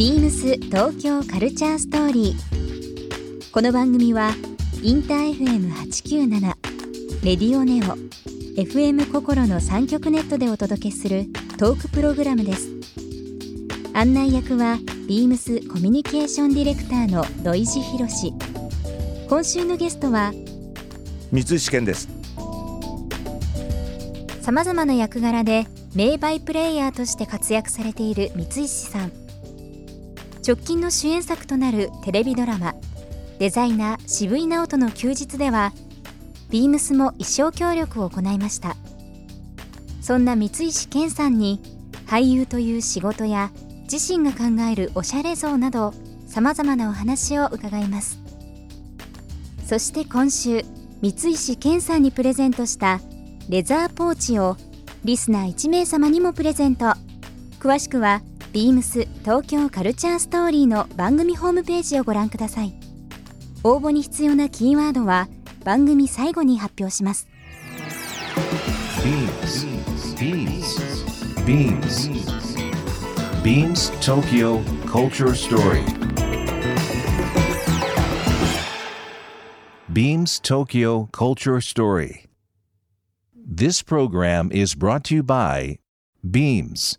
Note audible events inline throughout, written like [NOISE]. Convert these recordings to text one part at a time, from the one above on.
ビームス東京カルチャーストーリー。この番組はインター FM897 レディオネオ FM 心の三極ネットでお届けするトークプログラムです。案内役はビームスコミュニケーションディレクターの土井博志。今週のゲストは三石健ですさまざまな役柄で名バイプレイヤーとして活躍されている三石さん直近の主演作となるテレビドラマ「デザイナー渋井直人の休日」ではビームスも衣装協力を行いました。そんな三石健さんに俳優という仕事や自身が考えるおしゃれ像などさまざまなお話を伺います。そして今週三石健さんにプレゼントしたレザーポーチをリスナー1名様にもプレゼント。詳しくはビームス東京カルチャーストーリーの番組ホームページをご覧ください応募に必要なキーワードは番組最後に発表します Beams. Beams. Beams. Beams Tokyo Culture Story. Beams Tokyo Culture Story. This program is brought to you by Beams.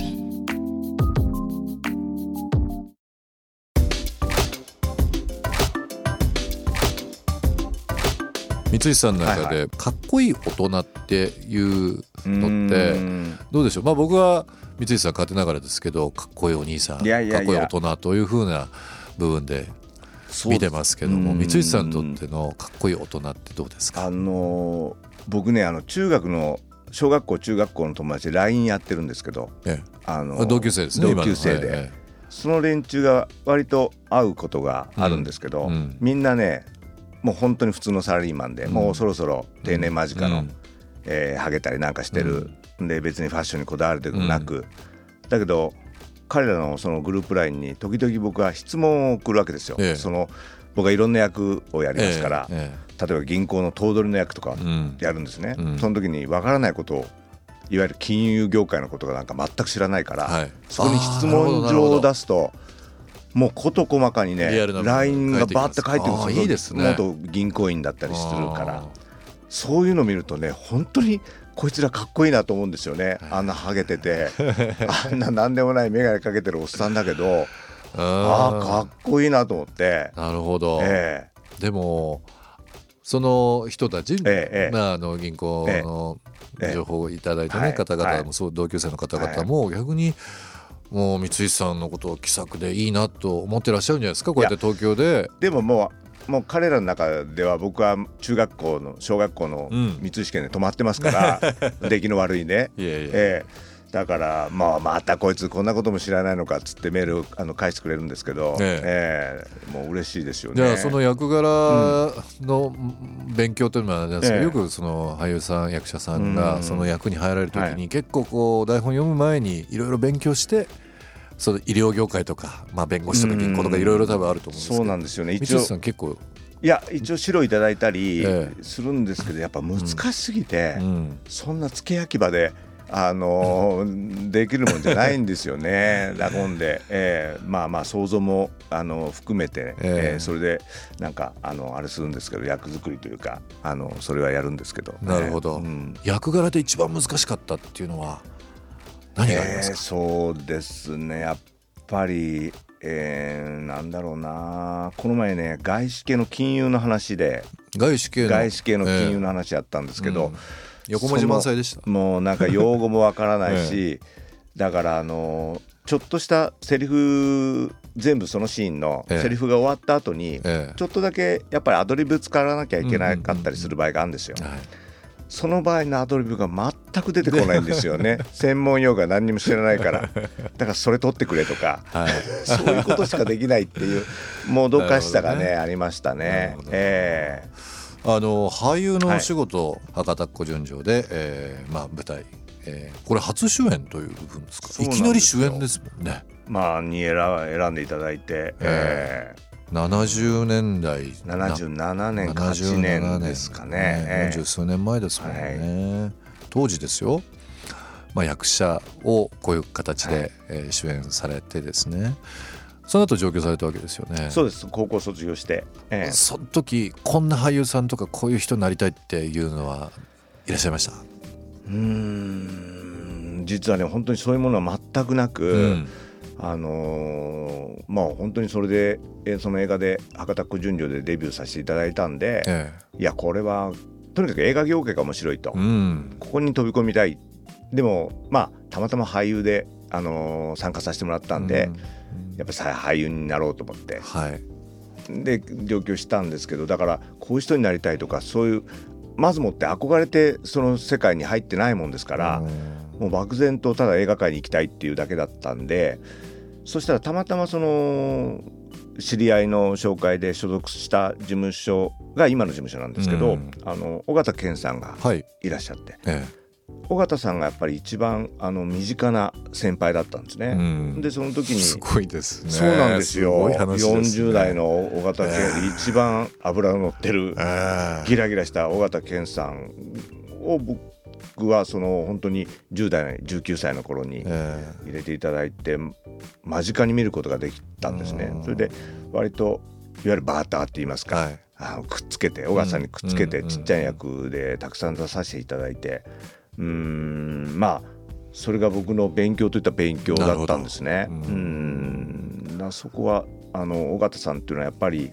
三石さんの中はいでかっこいい大人っていうのうってどうでしょう？まあ僕は三石さん勝手ながらですけどかっこいいお兄さんかっこいい大人というふうな部分で見てますけどもうん。三石さんにとってのかっこいい大人ってどうですか？あのー僕ねあの中学の小学校中学校の友達で LINE やってるんですけどえあのえ同級生ですね同級生で、今のはいその連中が割と会うことがあるんですけど、うん。うん。みんなねもう本当に普通のサラリーマンで、うん。もうそろそろ定年間近の、うん。えーハゲたりなんかしてる、で別にファッションにこだわるでもなく、だけど彼らのそのグループラインに時々僕は質問を送るわけですよ。ええ。その僕はいろんな役をやりますから、え例えば銀行の頭取の役とかやるんですね、うん。その時にわからないことをいわゆる金融業界のことがなんか全く知らないから、はいそこに質問状を出すともう事細かにねリアルな部分 LINE がバーって書いてくるんですよいいですね。元銀行員だったりするから。そういうの見るとね本当にこいつらかっこいいなと思うんですよね。あんなハゲてて。あんな何でもない眼鏡かけてるおっさんだけど。ああかっこいいなと思って、なるほど、えでもその人たち、えええまあ、あの銀行のええ。情報をいただいた、ねはい。方々も、はい。そう同級生の方々も逆にもう三石さんのことを気さくでいいなと思ってらっしゃるんじゃないですか？こうやって東京で。でももうもう彼らの中では僕は中学校の小学校のうん。三石県で泊まってますから、[LAUGHS] 出来の悪いね。いやいや。ええだからまあまたこいつこんなことも知らないのかっつってメールあの返してくれるんですけど、え。ええもう嬉しいですよね。じゃあその役柄の勉強というのはですけどえ。えよくその俳優さん役者さんうん。がその役に入られる時はに結構こう台本読む前にいろいろ勉強してその医療業界とか、まあ、弁護士とか銀行とかいろいろ多分あると思うんですけどそうなんですよね。一応さん結構、いや一応白いただいたりえ。するんですけどやっぱ難しすぎて、うん、そんな付け焼き場で。あのーできるもんじゃないんですよね。[LAUGHS] だもんで、えーまあまあ想像もあの含めて、ええ。えーそれでなんかあのあれするんですけど役作りというかあのそれはやるんですけど。なるほど、えーうん。役柄で一番難しかったっていうのは何がありますえーか、そうですね。やっぱり、えーなんだろうな。この前ね外資系の金融の話で。外資系の。外資系の金融の話やったんですけど、うん横文字満載でした。もうなんか用語もわからないし、[LAUGHS] だからあのちょっとしたセリフ全部そのシーンのええ。セリフが終わった後に、ええ。ちょっとだけやっぱりアドリブ使わなきゃいけなかったりする場合があるんですよ。はい。その場合のアドリブが全く出てこないんですよね。[LAUGHS] 専門用語は何にも知らないから。[LAUGHS] だからそれ取ってくれとかはい。そういうことしかできないっていうもどかしさがねね。ありましたね。えあの俳優のおはい仕事、博多っ子純情で、えーまあ、舞台、えーこれ初主演という部分ですか？いきなり主演ですもんね。えまあに選選んでいただいて、え70年代ー、77年か8 77年。ですかね。え四十数年前ですもんね、当時ですよ、まあ、役者をこういう形で、はい。えー主演されてですねその後上京されたわけですよね。ーそうです。高校卒業して、えーその時こんな俳優さんとかこういう人になりたいっていうのはいらっしゃいました、うーん。実はね本当にそういうものは全くなく、うん。あのーまあ本当にそれでえーその映画で博多っ子純情でデビューさせていただいたんで、えいやこれはとにかく映画業界が面白いと、えうん。ここに飛び込みたい。でもまあたまたま俳優で、あのー参加させてもらったんで、うんやっぱ俳優になろうと思って。はい。で上京したんですけどだからこういう人になりたいとかそういうまずもって憧れてその世界に入ってないもんですから、もう漠然とただ映画界に行きたいっていうだけだったんでそしたらたまたまその知り合いの紹介で所属した事務所が今の事務所なんですけど、うん。あの尾形健さんがはい、いらっしゃって。え尾形さんがやっぱり一番あの身近な先輩だったんですえうね。ん。でその時にすごいですね。そうなんですよ。ごい話ですね。40代の尾形健、え一番脂の乗ってるええギラギラした尾形健さんを僕はその本当に10代19歳の頃にえ入れていただいて間近に見ることができたんですね。うん。それで割といわゆるバーターって言いますか、えはい。あのくっつけて尾形さんにくっつけてうんちっちゃい役でたくさん出させていただいてうーんまあそれが僕の勉強といった勉強だったんですね。うーん。だそこはあの尾形さんっていうのはやっぱり、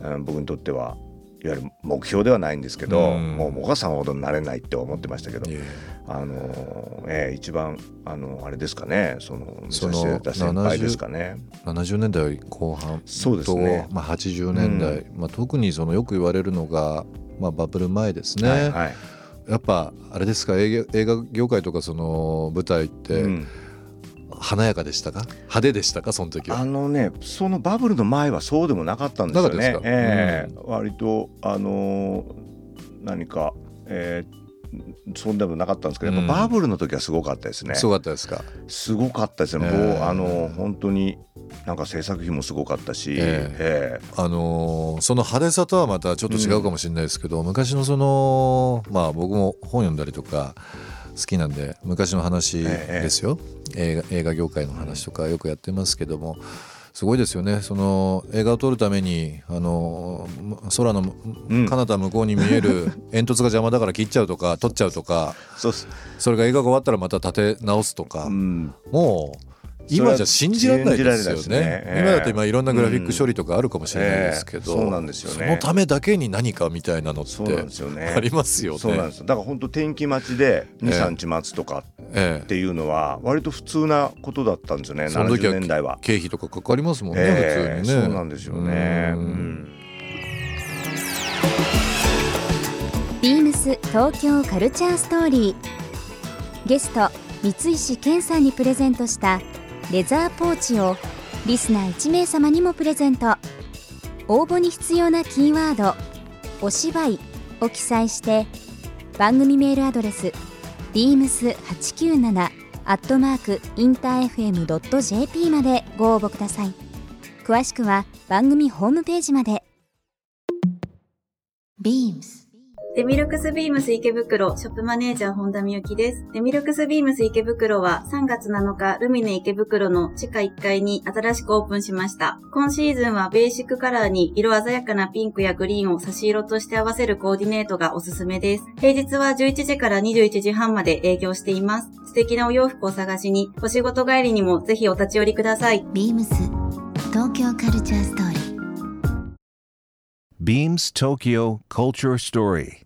うん僕にとってはいわゆる目標ではないんですけど、うん。もう尾形さんほどになれないって思ってましたけど、あのえー一番あのあれですかねその目指そのしてた先輩ですかね。70年代後半そうですね。と、まあ、80年代、まあ、特にそのよく言われるのが、まあ、バブル前ですね、はいはいやっぱあれですか映画映画業界とかその舞台ってうん。華やかでしたか？派手でしたか？その時は。あのねそのバブルの前はそうでもなかったんですよね。です。か？ええ。割とあのー何か、えーそんでもなかったんですけど、うん。バブルの時はすごかったですね。すごかったですか？すごかったですね。ええ。もうあの本当になんか制作費もすごかったし、ええ。あのーその派手さとはまたちょっと違うかもしれないですけど、昔のそのまあ僕も本読んだりとか好きなんで昔の話ですよ、映画映画業界の話とかよくやってますけどもすごいですよね。その映画を撮るためにあのー空のうん。彼方向こうに見える [LAUGHS] 煙突が邪魔だから切っちゃうとか撮っちゃうとかそうっす。それが映画が終わったらまた立て直すとか、うん、もう今じゃ信じられないですよねねええ今だと今いろんなグラフィック処理とかあるかもしれないですけど、ええそうなんですよねそのためだけに何かみたいなのって。ありますよね。そうなんですよ。だから本当天気待ちで2、ええ3日待つとかええっていうのは割と普通なことだったんですよね。その時は70年代は。経費とかかかりますもんね、ええ普通にね。そうなんですよね。ビームス東京カルチャーストーリーゲスト三石健さんにプレゼントしたレザーポーチをリスナー1名様にもプレゼント。応募に必要なキーワード「お芝居」を記載して番組メールアドレス beams897 アットマークインター FM.jp までご応募ください。詳しくは番組ホームページまで。デミルクスビームス池袋ショップマネージャー本田美幸です。デミルクスビームス池袋は3月7日ルミネ池袋の地下1階に新しくオープンしました。今シーズンはベーシックカラーに色鮮やかなピンクやグリーンを差し色として合わせるコーディネートがおすすめです。平日は11時から21時半まで営業しています。素敵なお洋服を探しに、お仕事帰りにもぜひお立ち寄りください。Beams 東京カルチャーストーリー Beams Tokyo Culture Story.